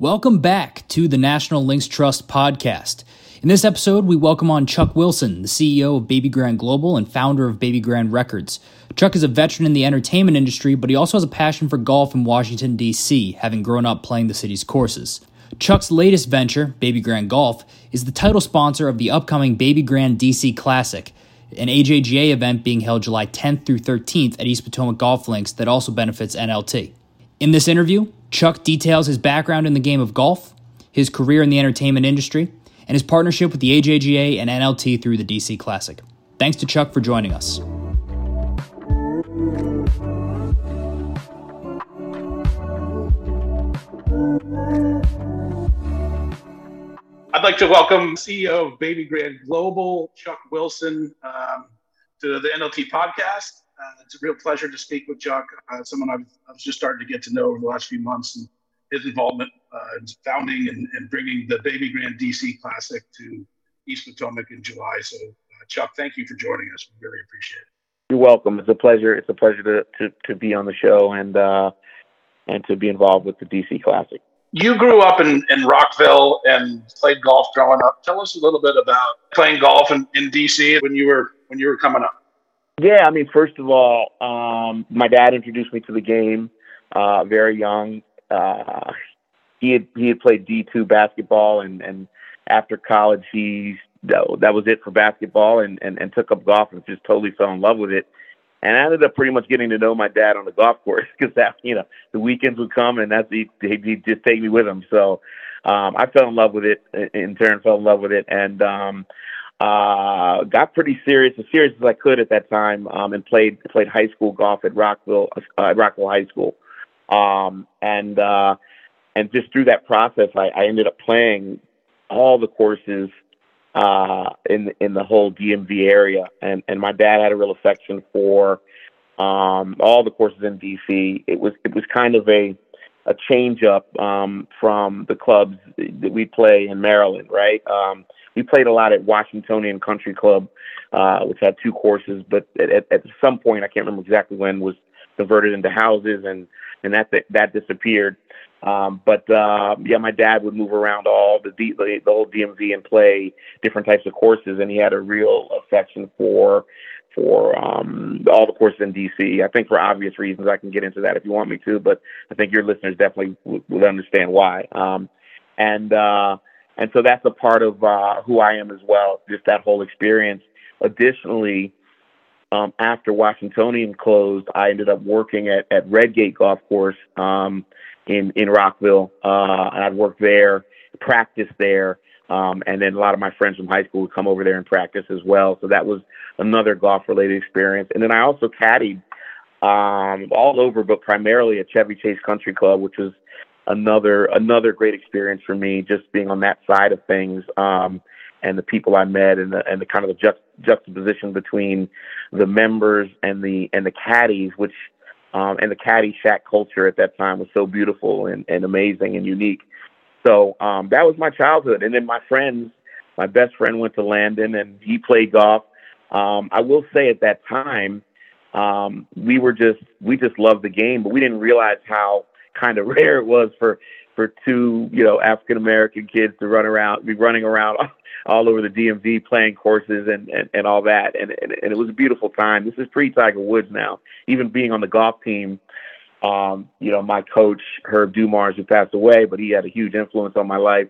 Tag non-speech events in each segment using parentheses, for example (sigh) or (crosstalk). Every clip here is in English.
Welcome back to the National Links Trust podcast. In this episode, we welcome on Chuck Wilson, the CEO of Babygrande Global and founder of Babygrande Records. Chuck is a veteran in the entertainment industry, but he also has a passion for golf in Washington, D.C., having grown up playing the city's courses. Chuck's latest venture, Babygrande Golf, is the title sponsor of the upcoming Babygrande DC Classic, an AJGA event being held July 10th through 13th at East Potomac Golf Links that also benefits NLT. In this interview, Chuck details his background in the game of golf, his career in the entertainment industry, and his partnership with the AJGA and NLT through the DC Classic. Thanks to Chuck for joining us. I'd like to welcome CEO of Babygrande Global, Chuck Wilson, um, to the NLT podcast. Uh, it's a real pleasure to speak with Chuck, uh, someone I've, I've, just started to get to know over the last few months, and his involvement uh, in founding and, and, bringing the Babygrande DC Classic to East Potomac in July. So, uh, Chuck, thank you for joining us. We really appreciate it. You're welcome. It's a pleasure. It's a pleasure to, to, to be on the show and uh, and to be involved with the DC Classic you grew up in, in Rockville and played golf growing up. Tell us a little bit about playing golf in, in DC when you were when you were coming up. Yeah, I mean, first of all, um, my dad introduced me to the game uh, very young. Uh, he had he had played D two basketball, and and after college, he that, that was it for basketball, and, and and took up golf and just totally fell in love with it and I ended up pretty much getting to know my dad on the golf course (laughs) because that you know the weekends would come and that's he he'd just take me with him. So um, I fell in love with it. In turn, fell in love with it, and um, uh, got pretty serious, as serious as I could at that time, um, and played played high school golf at Rockville uh, at Rockville High School, um, and uh, and just through that process, I, I ended up playing all the courses uh, in in the whole DMV area, and and my dad had a real affection for um, all the courses in DC. It was it was kind of a a change up um, from the clubs that we play in Maryland, right? Um, we played a lot at Washingtonian Country Club, uh, which had two courses, but at, at, at some point, I can't remember exactly when, was converted into houses, and and that that disappeared. Um, but uh, yeah, my dad would move around all the, the the whole DMV and play different types of courses, and he had a real affection for for um, all the courses in DC. I think for obvious reasons, I can get into that if you want me to, but I think your listeners definitely w- would understand why. Um, and uh, and so that's a part of uh, who I am as well, just that whole experience. Additionally, um, after Washingtonian closed, I ended up working at, at Redgate Golf Course. Um, in in Rockville, uh, and I'd work there, practice there, um, and then a lot of my friends from high school would come over there and practice as well. So that was another golf related experience. And then I also caddied um, all over, but primarily at Chevy Chase Country Club, which was another another great experience for me, just being on that side of things. Um, and the people I met, and the and the kind of the juxt- juxtaposition between the members and the and the caddies, which um, and the caddy shack culture at that time was so beautiful and, and amazing and unique. So um, that was my childhood. And then my friends, my best friend went to Landon and he played golf. Um, I will say at that time, um, we were just we just loved the game, but we didn't realize how kind of (laughs) rare it was for for two you know African American kids to run around, be running around (laughs) all over the DMV playing courses and, and, and all that. And, and, and it was a beautiful time. This is pre Tiger Woods now. Even being on the golf team, um, you know, my coach, Herb Dumars, who passed away, but he had a huge influence on my life.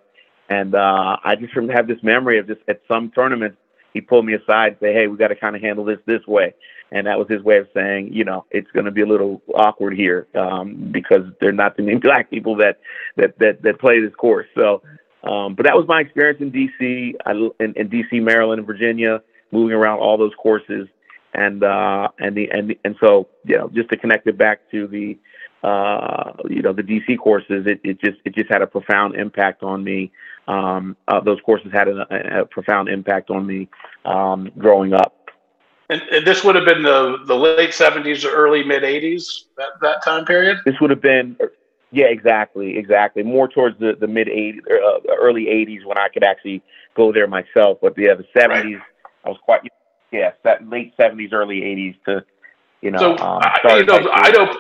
And uh, I just have this memory of just at some tournaments, he pulled me aside and say, "Hey, we got to kind of handle this this way," and that was his way of saying, you know, it's going to be a little awkward here um, because there are not too many (laughs) black people that that that that play this course. So um, but that was my experience in DC, I, in, in DC, Maryland, and Virginia, moving around all those courses, and uh, and the and and so you know just to connect it back to the uh, you know the DC courses, it, it just it just had a profound impact on me. Um, uh, those courses had a, a, profound impact on me um, growing up. And, and, this would have been the, the late seventies or early mid eighties that that time period. This would have been yeah, exactly, exactly. More towards the the mid '80s, uh, early '80s when I could actually go there myself. But yeah, the '70s, right. I was quite yeah, that late '70s, early '80s to you know. So um, I, you know, I know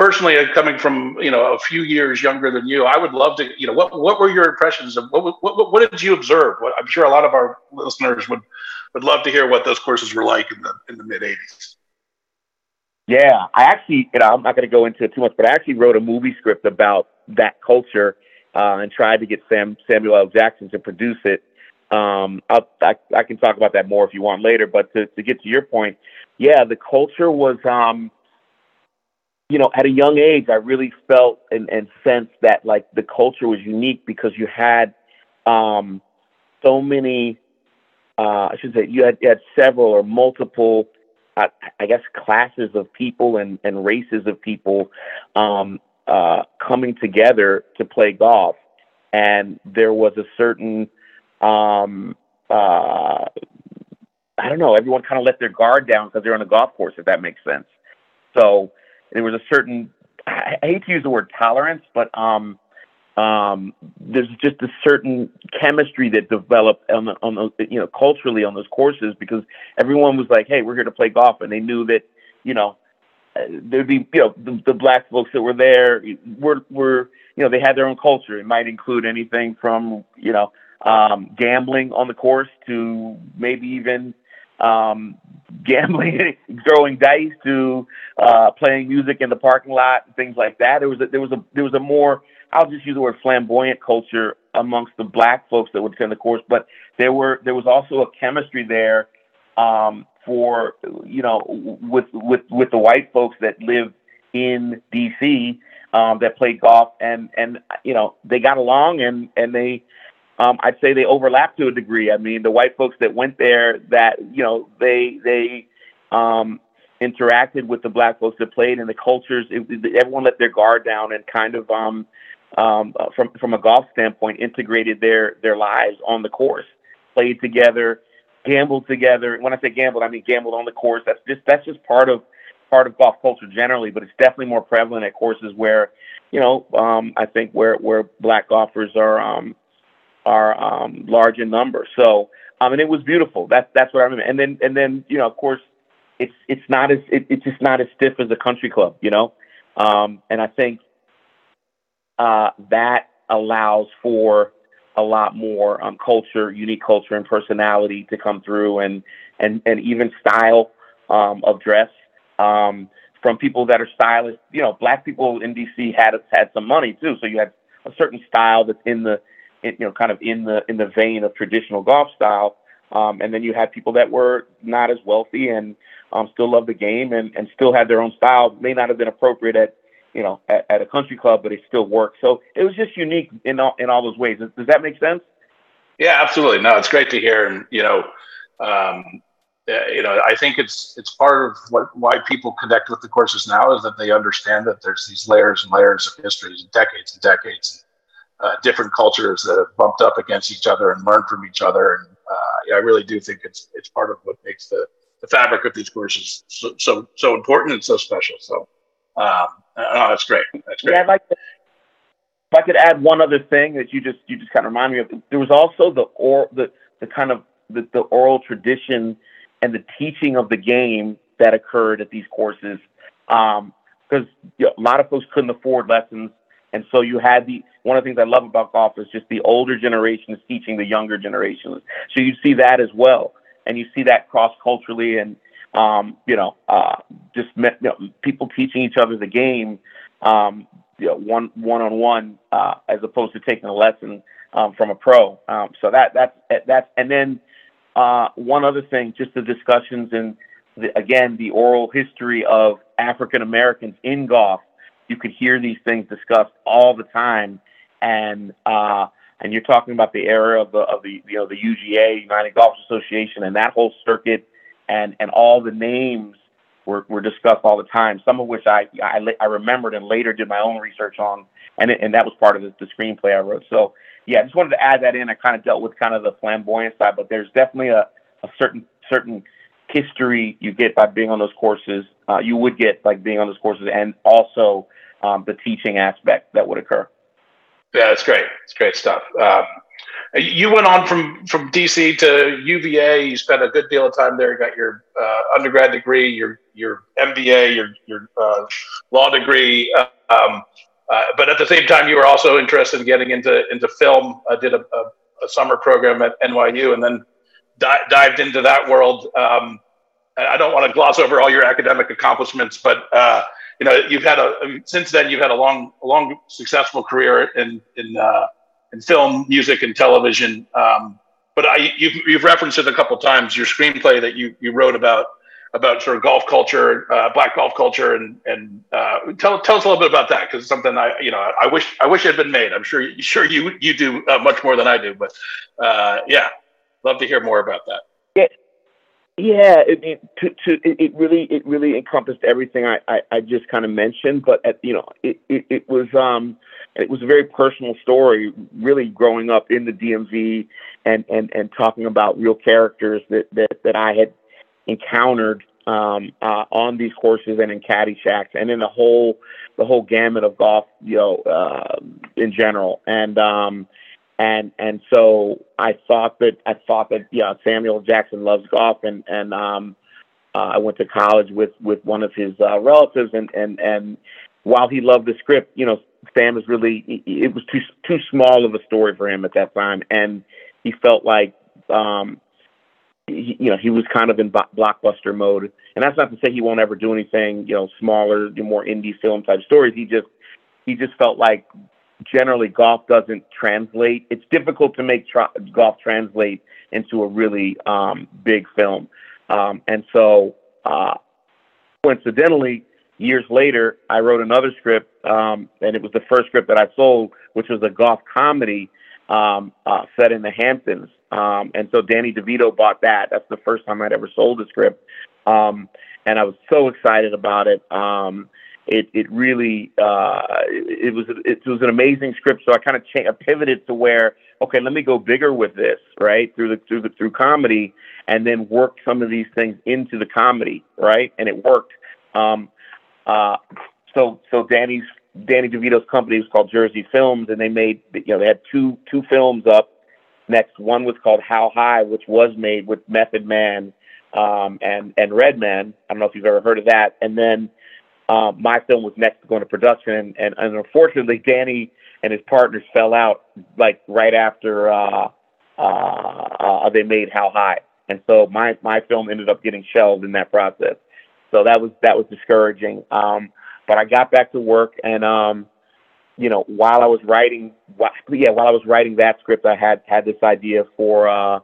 personally, uh, coming from you know a few years younger than you, I would love to. You know, what what were your impressions of what what, what, did you observe? What, I'm sure a lot of our listeners would would love to hear what those courses were like in the in the mid '80s. Yeah, I actually, you know, I'm not going to go into it too much, but I actually wrote a movie script about that culture uh, and tried to get Sam Samuel L. Jackson to produce it. Um, I'll, I, I can talk about that more if you want later. But to, to get to your point, yeah, the culture was, um, you know, at a young age, I really felt and, and sensed that like the culture was unique because you had um, so many. Uh, I should say you had, you had several or multiple, I guess, classes of people and, and races of people um, uh, coming together to play golf, and there was a certain um, uh, I don't know. Everyone kind of let their guard down because they're on a golf course, if that makes sense. So there was a certain, I hate to use the word tolerance, but um, um, there's just a certain chemistry that developed on the, on the, you know, culturally on those courses because everyone was like, hey, we're here to play golf. And they knew that, you know, there'd be, you know, the, the black folks that were there were, were, you know, they had their own culture. It might include anything from, you know, um, gambling on the course to maybe even um, gambling, (laughs) throwing dice to uh, playing music in the parking lot, and things like that. There was a, there was a there was a more I'll just use the word flamboyant culture amongst the black folks that would attend the course, but there were there was also a chemistry there um, for you know with with with the white folks that lived in DC um, that played golf and and you know they got along and and they um, I'd say they overlap to a degree. I mean, the white folks that went there, that you know, they they um, interacted with the black folks that played, in the cultures. It, everyone let their guard down and kind of, um, um, from from a golf standpoint, integrated their their lives on the course, played together, gambled together. When I say gambled, I mean gambled on the course. That's just that's just part of part of golf culture generally, but it's definitely more prevalent at courses where, you know, um, I think where where black golfers are um, are um, large in number. So, um, and it was beautiful. That's that's what I remember. And then and then you know, of course, it's it's not as it, it's just not as stiff as a country club, you know. Um, and I think uh, that allows for a lot more um, culture, unique culture, and personality to come through, and and and even style um, of dress um, from people that are stylish. You know, black people in DC had had some money too, so you had a certain style that's in the you know, kind of in the in the vein of traditional golf style. Um, and then you had people that were not as wealthy and um, still loved the game and, and still had their own style. May not have been appropriate at you know at, at a country club, but it still worked. So it was just unique in all in all those ways. Does, does that make sense? Yeah, absolutely. No, it's great to hear, and you know, um, uh, you know, I think it's it's part of what why people connect with the courses now is that they understand that there's these layers and layers of histories, decades and decades uh, different cultures that have bumped up against each other and learned from each other. And uh, yeah, I really do think it's it's part of what makes the, the fabric of these courses so so, so important and so special. So um, oh, that's great. That's great. Yeah, I'd like to, if I could add one other thing that you just you just kind of remind me of, there was also the or the the kind of the, the oral tradition and the teaching of the game that occurred at these courses. Because um, you know, a lot of folks couldn't afford lessons and so you had the one of the things I love about golf is just the older generations teaching the younger generations. So you see that as well, and you see that cross culturally, and um, you know, uh, just you know, people teaching each other the game, um, you know, one one on one, as opposed to taking a lesson um, from a pro. Um, so that that's that's and then uh, one other thing, just the discussions and the, again the oral history of African Americans in golf you could hear these things discussed all the time, and uh, and you're talking about the era of the of the you know the UGA United Golf Association and that whole circuit, and and all the names were, were discussed all the time. Some of which I, I I remembered and later did my own research on, and it, and that was part of the, the screenplay I wrote. So yeah, I just wanted to add that in. I kind of dealt with kind of the flamboyant side, but there's definitely a, a certain certain history you get by being on those courses. Uh, you would get like being on those courses, and also um, the teaching aspect that would occur. Yeah, it's great. It's great stuff. Um, you went on from from DC to UVA. You spent a good deal of time there. You Got your uh, undergrad degree, your your MBA, your your uh, law degree. Um, uh, but at the same time, you were also interested in getting into into film. I did a, a, a summer program at NYU, and then di- dived into that world. Um, I don't want to gloss over all your academic accomplishments, but uh, you know you've had a since then you've had a long, long successful career in in uh, in film, music, and television. Um, but I, you've, you've referenced it a couple times. Your screenplay that you, you wrote about about sort of golf culture, uh, black golf culture, and and uh, tell tell us a little bit about that because it's something I you know I wish I wish it had been made. I'm sure sure you you do uh, much more than I do, but uh, yeah, love to hear more about that. Yeah, yeah. It, it, to, to, it really it really encompassed everything I, I, I just kind of mentioned, but at, you know it, it, it was um it was a very personal story, really growing up in the DMV and and and talking about real characters that that that I had encountered um, uh, on these courses and in caddy shacks and in the whole the whole gamut of golf, you know, uh, in general. And um, and and so I thought that I thought that yeah, Samuel Jackson loves golf, and and um, uh, I went to college with with one of his uh, relatives, and and and while he loved the script, you know, Sam was really it was too too small of a story for him at that time, and he felt like um, he, you know he was kind of in blockbuster mode. And that's not to say he won't ever do anything you know smaller, more indie film type stories. He just he just felt like generally golf doesn't translate. It's difficult to make golf translate into a really um, big film, um, and so uh, coincidentally years later, I wrote another script, um, and it was the first script that I sold, which was a golf comedy um, uh, set in the Hamptons. Um, and so Danny DeVito bought that. That's the first time I'd ever sold a script, um, and I was so excited about it. Um, it it really uh, it, was it was an amazing script. So I kind of cha- pivoted to where okay, let me go bigger with this, right? Through the through the through comedy, and then work some of these things into the comedy, right? And it worked. Um, uh, so so Danny's Danny DeVito's company was called Jersey Films, and they made you know they had two two films up. Next, one was called How High, which was made with Method Man um, and and Redman. I don't know if you've ever heard of that. And then uh, my film was next to go into production, and, and, and unfortunately, Danny and his partners fell out like right after uh, uh, uh, they made How High, and so my my film ended up getting shelved in that process. So that was that was discouraging. Um, but I got back to work, and um, you know, while I was writing, yeah, while I was writing that script, I had had this idea for uh,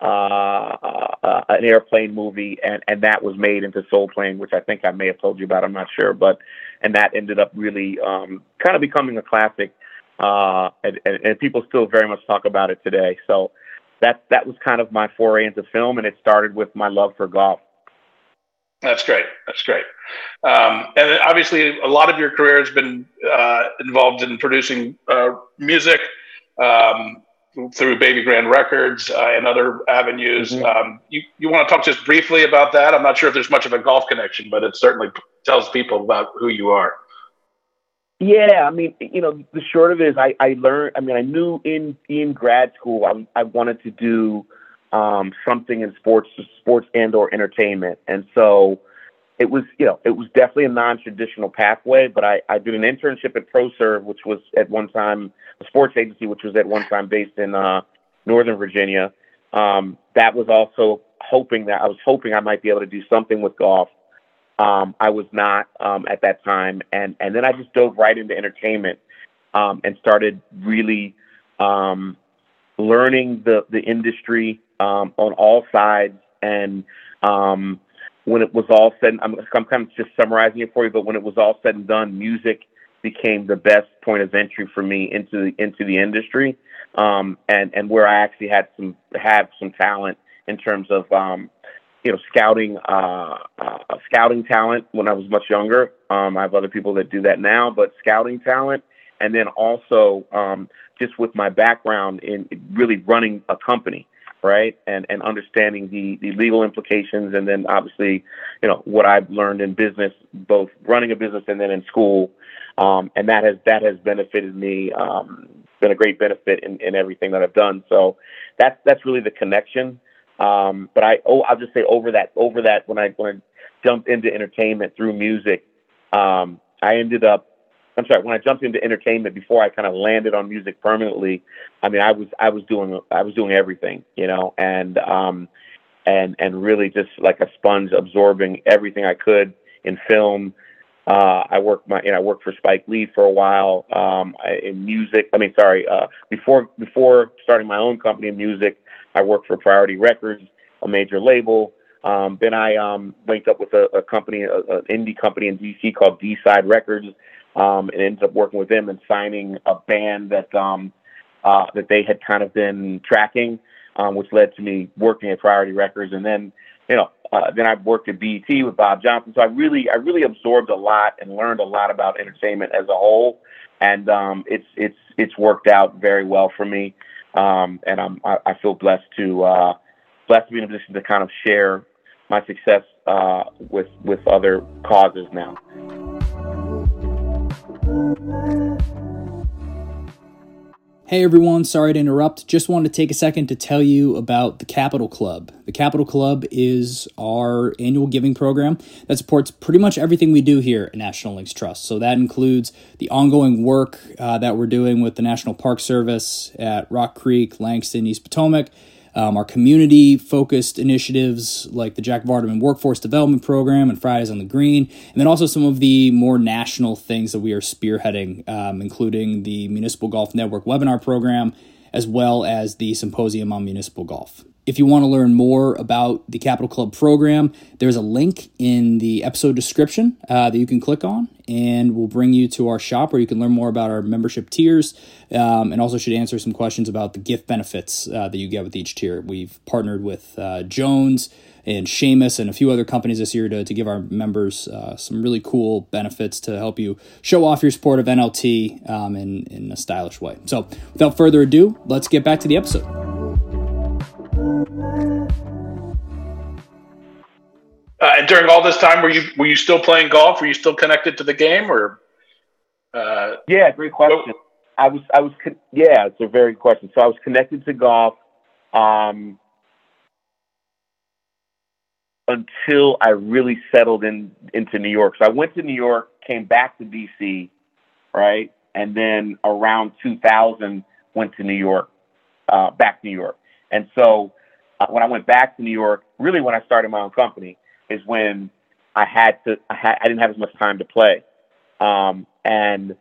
uh, uh, an airplane movie, and and that was made into Soul Plane, which I think I may have told you about. I'm not sure, but and that ended up really um, kind of becoming a classic, uh, and, and, and people still very much talk about it today. So that that was kind of my foray into film, and it started with my love for golf. That's great. That's great. Um, and obviously, a lot of your career has been uh, involved in producing uh, music um, through Babygrande Records uh, and other avenues. Mm-hmm. Um, you, you want to talk just briefly about that? I'm not sure if there's much of a golf connection, but it certainly tells people about who you are. Yeah, I mean, you know, the short of it is, I, I learned. I mean, I knew in in grad school, I, I wanted to do um, something in sports, sports and or entertainment. And so it was, you know, it was definitely a non-traditional pathway, but I, I did an internship at ProServ, which was at one time a sports agency, which was at one time based in uh, Northern Virginia. Um, that was also hoping that I was hoping I might be able to do something with golf. Um, I was not um, at that time, and and then I just dove right into entertainment um, and started really um, learning the the industry um, on all sides. And um, when it was all said, I'm, I'm kind of just summarizing it for you, but when it was all said and done, music became the best point of entry for me into the into the industry, um, and and where I actually had some had some talent in terms of um, you know scouting uh, uh, scouting talent when I was much younger. Um, I have other people that do that now, but scouting talent, and then also um, just with my background in really running a company right? And and understanding the the legal implications, and then obviously, you know, what I've learned in business, both running a business and then in school, um, and that has that has benefited me um, been a great benefit in, in everything that I've done. So that's that's really the connection. Um, but I oh I'll just say over that over that when I when I jumped into entertainment through music, um, I ended up I'm sorry, when I jumped into entertainment before I kind of landed on music permanently, I mean I was I was doing I was doing everything, you know, and um and and really just like a sponge absorbing everything I could in film. Uh, I worked my, you know, I worked for Spike Lee for a while um, in music. I mean, sorry, uh, before before starting my own company in music, I worked for Priority Records, a major label. Um, then I um, linked up with a, a company, an indie company in DC called D Side Records, um, and ended up working with them and signing a band that um, uh, that they had kind of been tracking, um, which led to me working at Priority Records, and then you know uh, then I worked at BET with Bob Johnson. So I really I really absorbed a lot and learned a lot about entertainment as a whole, and um, it's it's it's worked out very well for me, um, and I'm I, I feel blessed to uh, blessed to be in a position to kind of share my success uh, with with other causes now. Hey everyone, sorry to interrupt. Just wanted to take a second to tell you about the Capital Club. The Capital Club is our annual giving program that supports pretty much everything we do here at National Links Trust. So that includes the ongoing work uh, that we're doing with the National Park Service at Rock Creek, Langston, East Potomac um, our community focused initiatives like the Jack Vardaman Workforce Development Program and Fridays on the Green, and then also some of the more national things that we are spearheading, um, including the Municipal Golf Network webinar program, as well as the Symposium on Municipal Golf. If you want to learn more about the Capital Club program, there's a link in the episode description uh, that you can click on, and we'll bring you to our shop where you can learn more about our membership tiers um, and also should answer some questions about the gift benefits uh, that you get with each tier. We've partnered with uh, Jones and Seamus and a few other companies this year to, to give our members uh, some really cool benefits to help you show off your support of NLT um, in, in a stylish way. So, without further ado, let's get back to the episode. Uh, and during all this time, were you were you still playing golf? Were you still connected to the game, or? Uh, yeah, great question. I was I was yeah, it's a very good question. So I was connected to golf um, until I really settled in into New York. So I went to New York, came back to DC, right, and then around 2000 went to New York, uh, back to New York. And so uh, when I went back to New York, really when I started my own company is when I had to, I, had, I didn't have as much time to play. Um, and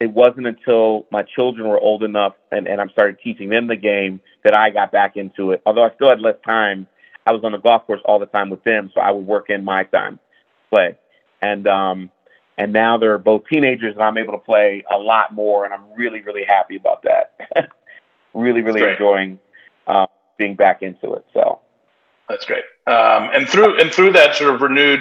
it wasn't until my children were old enough and, and I started teaching them the game that I got back into it. Although I still had less time, I was on the golf course all the time with them, so I would work in my time to play. And um, and now they're both teenagers, and I'm able to play a lot more, and I'm really really happy about that. (laughs) really really enjoying uh, being back into it. So that's great. Um, and through and through that sort of renewed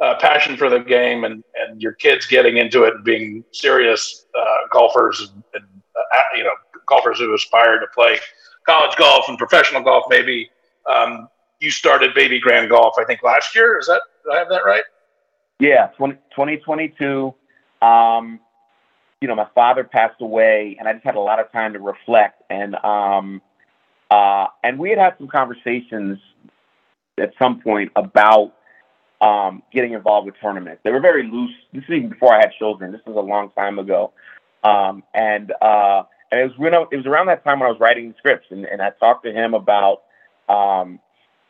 uh, passion for the game and, and your kids getting into it and being serious uh, golfers and, and uh, you know golfers who aspire to play college golf and professional golf maybe um, you started Babygrande golf i think last year is that i have that right yeah 20, 2022 um, you know my father passed away and i just had a lot of time to reflect and um, uh, and we had had some conversations at some point about um, getting involved with tournaments. They were very loose. This is even before I had children. This was a long time ago. Um, and uh, and it was when I, it was around that time when I was writing scripts, and, and I talked to him about um,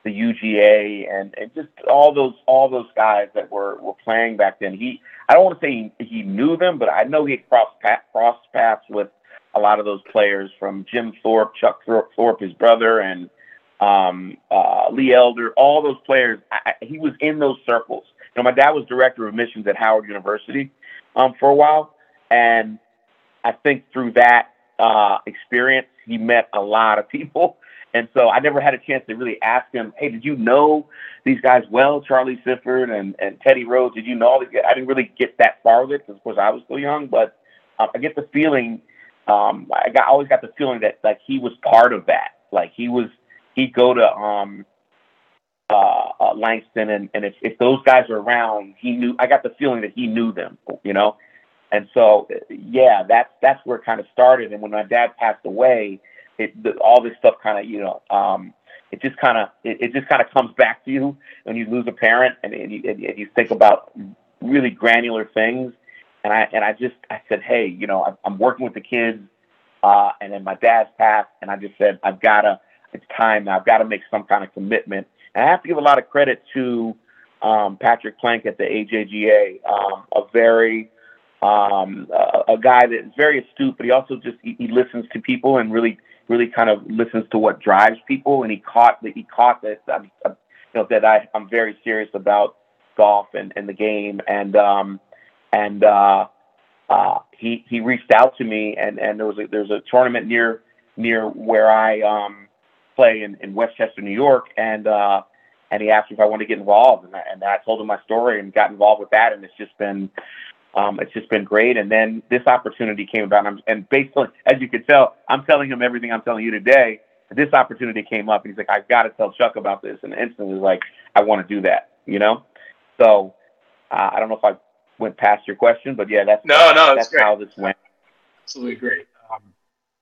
the UGA and, and just all those all those guys that were were playing back then. He I don't want to say he, he knew them, but I know he crossed crossed paths with a lot of those players from Jim Thorpe, Chuck Thorpe, his brother, and um, uh, Lee Elder, all those players. I, he was in those circles. You know, my dad was director of admissions at Howard University um, for a while, and I think through that uh, experience, he met a lot of people. (laughs) And so I never had a chance to really ask him, hey, did you know these guys well, Charlie Sifford and, and Teddy Rhodes? Did you know all these guys? I didn't really get that far with it because, of course, I was still young, but um, I get the feeling – um, I got always got the feeling that like he was part of that. Like he was, he'd go to um, uh, uh, Langston, and and if, if those guys are around, he knew. I got the feeling that he knew them, you know. And so, yeah, that's that's where it kind of started. And when my dad passed away, it the, all this stuff kind of you know um, it just kind of it, it, just kind of comes back to you when you lose a parent and, and, you, and you think about really granular things. And I and I just I said, hey, you know, I'm working with the kids, uh, and then my dad's passed, and I just said, I've got to, it's time now. I've got to make some kind of commitment. And I have to give a lot of credit to um, Patrick Plank at the AJGA, um, a very um, a, a guy that is very astute, but he also just he, he listens to people and really really kind of listens to what drives people. And he caught that he caught that um, you know that I I'm very serious about golf and, and the game and um and uh uh he he reached out to me and and there was a there's a tournament near near where I um play in, in Westchester, New York and uh and he asked me if I wanted to get involved, and I, and I told him my story and got involved with that, and it's just been, um, it's just been great. And then this opportunity came about, and, and on, as you can tell, I'm telling him everything I'm telling you today. This opportunity came up, and he's like, "I've got to tell Chuck about this," and instantly like, "I want to do that," you know. So uh, I don't know if I went past your question, but yeah, that's no, no, that's, that's how this went. Absolutely great. Um,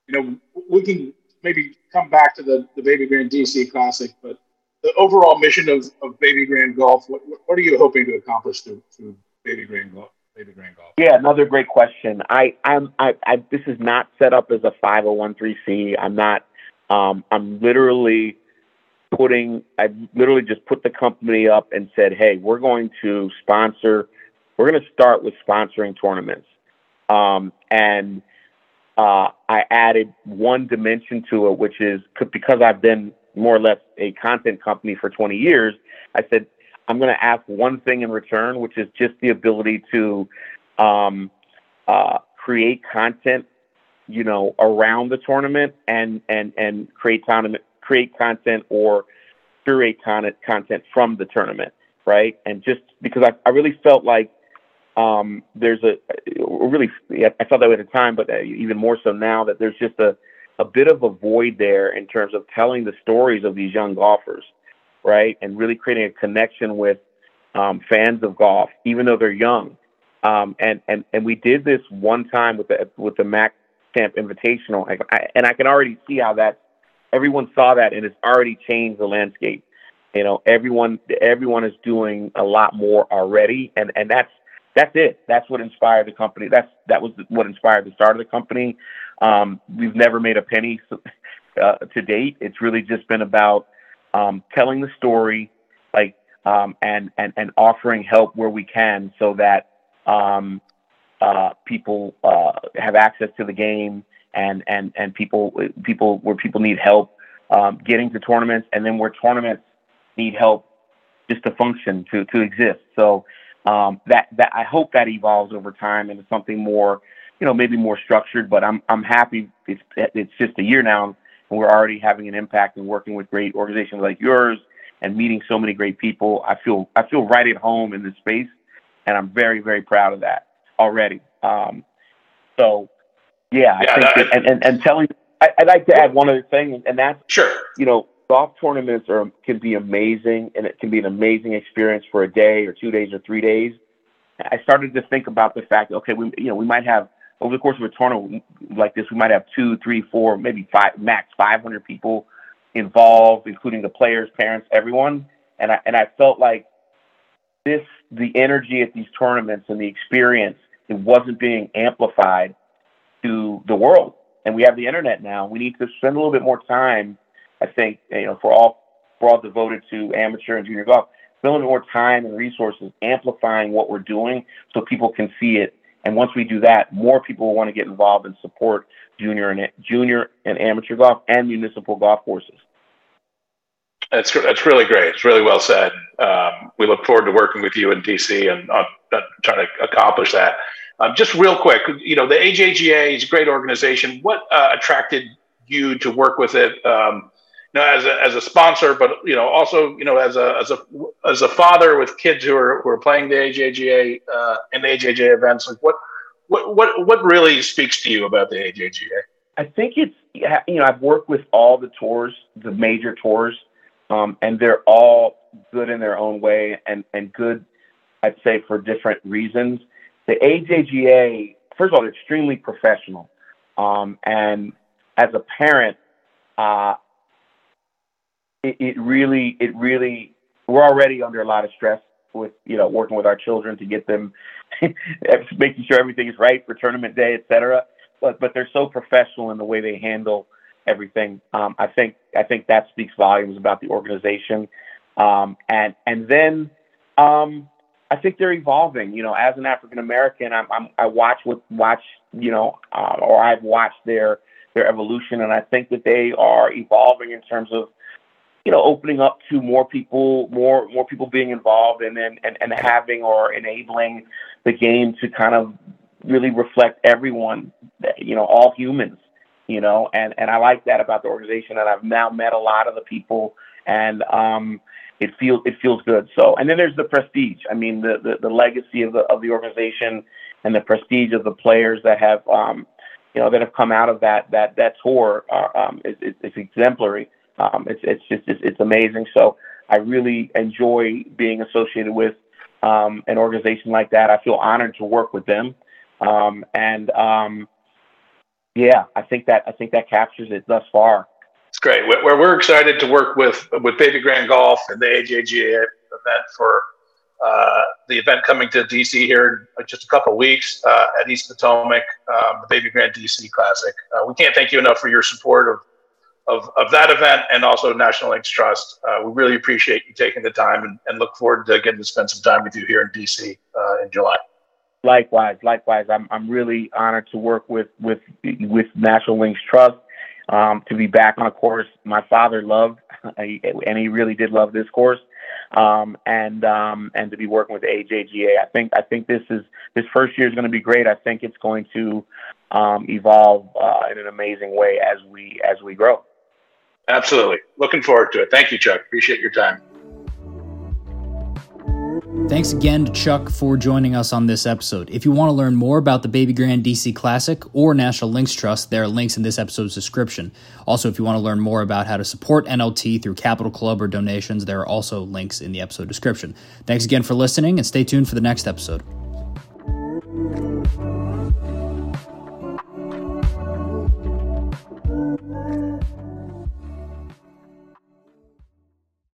you know, we can maybe come back to the the Babygrande DC Classic, but the overall mission of, of Babygrande Golf, what, what are you hoping to accomplish through, through Babygrande Golf? Baby Grand Golf. Yeah, another great question. I, I'm, I, I, this is not set up as a 501c. I'm not, um, I'm literally putting, I literally just put the company up and said, hey, we're going to sponsor, we're going to start with sponsoring tournaments. Um, and uh, I added one dimension to it, which is because I've been more or less a content company for 20 years, I said, I'm going to ask one thing in return, which is just the ability to um, uh, create content, you know, around the tournament and and and create tournament, create content or curate content content from the tournament, right? And just because I, I really felt like um, there's a really I felt that way at the time, but uh, even more so now that there's just a a bit of a void there in terms of telling the stories of these young golfers, right? And really creating a connection with um, fans of golf, even though they're young. Um, and, and, and we did this one time with the, with the Mac Stamp Invitational. I, I, and I can already see how that everyone saw that and it's already changed the landscape. You know, everyone, everyone is doing a lot more already. And, and that's, that's it. That's what inspired the company. That's, that was what inspired the start of the company. Um, we've never made a penny (laughs) uh, to date. It's really just been about um, telling the story, like, um, and and and offering help where we can, so that um, uh, people uh, have access to the game, and and and people people where people need help um, getting to tournaments, and then where tournaments need help just to function to to exist. So um, that that I hope that evolves over time into something more you know, maybe more structured, but I'm I'm happy it's it's just a year now and we're already having an impact and working with great organizations like yours and meeting so many great people. I feel I feel right at home in this space and I'm very, very proud of that already. Um, so yeah, I yeah, think that, and, and, and telling I, would like to add one other thing and that's sure, you know, golf tournaments are can be amazing and it can be an amazing experience for a day or two days or three days. I started to think about the fact, okay, we you know, we might have over the course of a tournament like this, we might have two, three, four, maybe five, max 500 people involved, including the players, parents, everyone. And I, and I felt like this, the energy at these tournaments and the experience, it wasn't being amplified to the world. And we have the internet now. We need to spend a little bit more time, I think, you know, for all, for all devoted to amateur and junior golf, spend a little more time and resources amplifying what we're doing so people can see it and once we do that, more people will want to get involved and support junior and junior and amateur golf and municipal golf courses. That's that's really great. It's really well said. Um, we look forward to working with you in DC and uh, trying to accomplish that. Um, just real quick, you know, the AJGA is a great organization. What uh, attracted you to work with it? Um, know, as a, as a sponsor, but you know, also you know, as a as a as a father with kids who are who are playing the AJGA uh, and the AJGA events, like what what what what really speaks to you about the AJGA? I think it's you know I've worked with all the tours, the major tours, um, and they're all good in their own way and and good, I'd say for different reasons. The AJGA first of all, they're extremely professional. Um, and as a parent, uh, it, it really, it really, we're already under a lot of stress with, you know, working with our children to get them, (laughs) making sure everything is right for tournament day, et cetera. But, but they're so professional in the way they handle everything. Um, I think, I think that speaks volumes about the organization. Um, and, and then, um, I think they're evolving. You know, as an African American, I'm, I'm, i watch with watch, you know, uh, or I've watched their their evolution, and I think that they are evolving in terms of, you know, opening up to more people, more more people being involved, and then and, and having or enabling the game to kind of really reflect everyone, you know, all humans, you know, and and I like that about the organization, and I've now met a lot of the people, and um, it feels it feels good. So, and then there's the prestige. I mean, the the, the legacy of the of the organization and the prestige of the players that have um, you know that have come out of that that that tour um, is, is exemplary. Um, it's it's just it's, it's amazing. So I really enjoy being associated with um, an organization like that. I feel honored to work with them, um, and um, yeah, I think that I think that captures it thus far. It's great. Where we're excited to work with with Babygrande Golf and the AJGA event for uh, the event coming to DC here in just a couple weeks uh, at East Potomac, um, the Babygrande DC Classic. Uh, we can't thank you enough for your support of, of, of that event and also National Links Trust. Uh, we really appreciate you taking the time and, and, look forward to getting to spend some time with you here in DC uh, in July. Likewise, likewise. I'm, I'm really honored to work with, with, with National Links Trust um, to be back on a course my father loved, (laughs) and he really did love this course. Um, and um, and to be working with AJGA, I think I think this is this first year is going to be great. I think it's going to um, evolve uh, in an amazing way as we as we grow. Absolutely, looking forward to it. Thank you, Chuck. Appreciate your time. Thanks again to Chuck for joining us on this episode. If you want to learn more about the Babygrande DC Classic or National Links Trust, there are links in this episode's description. Also, if you want to learn more about how to support NLT through Capital Club or donations, there are also links in the episode description. Thanks again for listening and stay tuned for the next episode.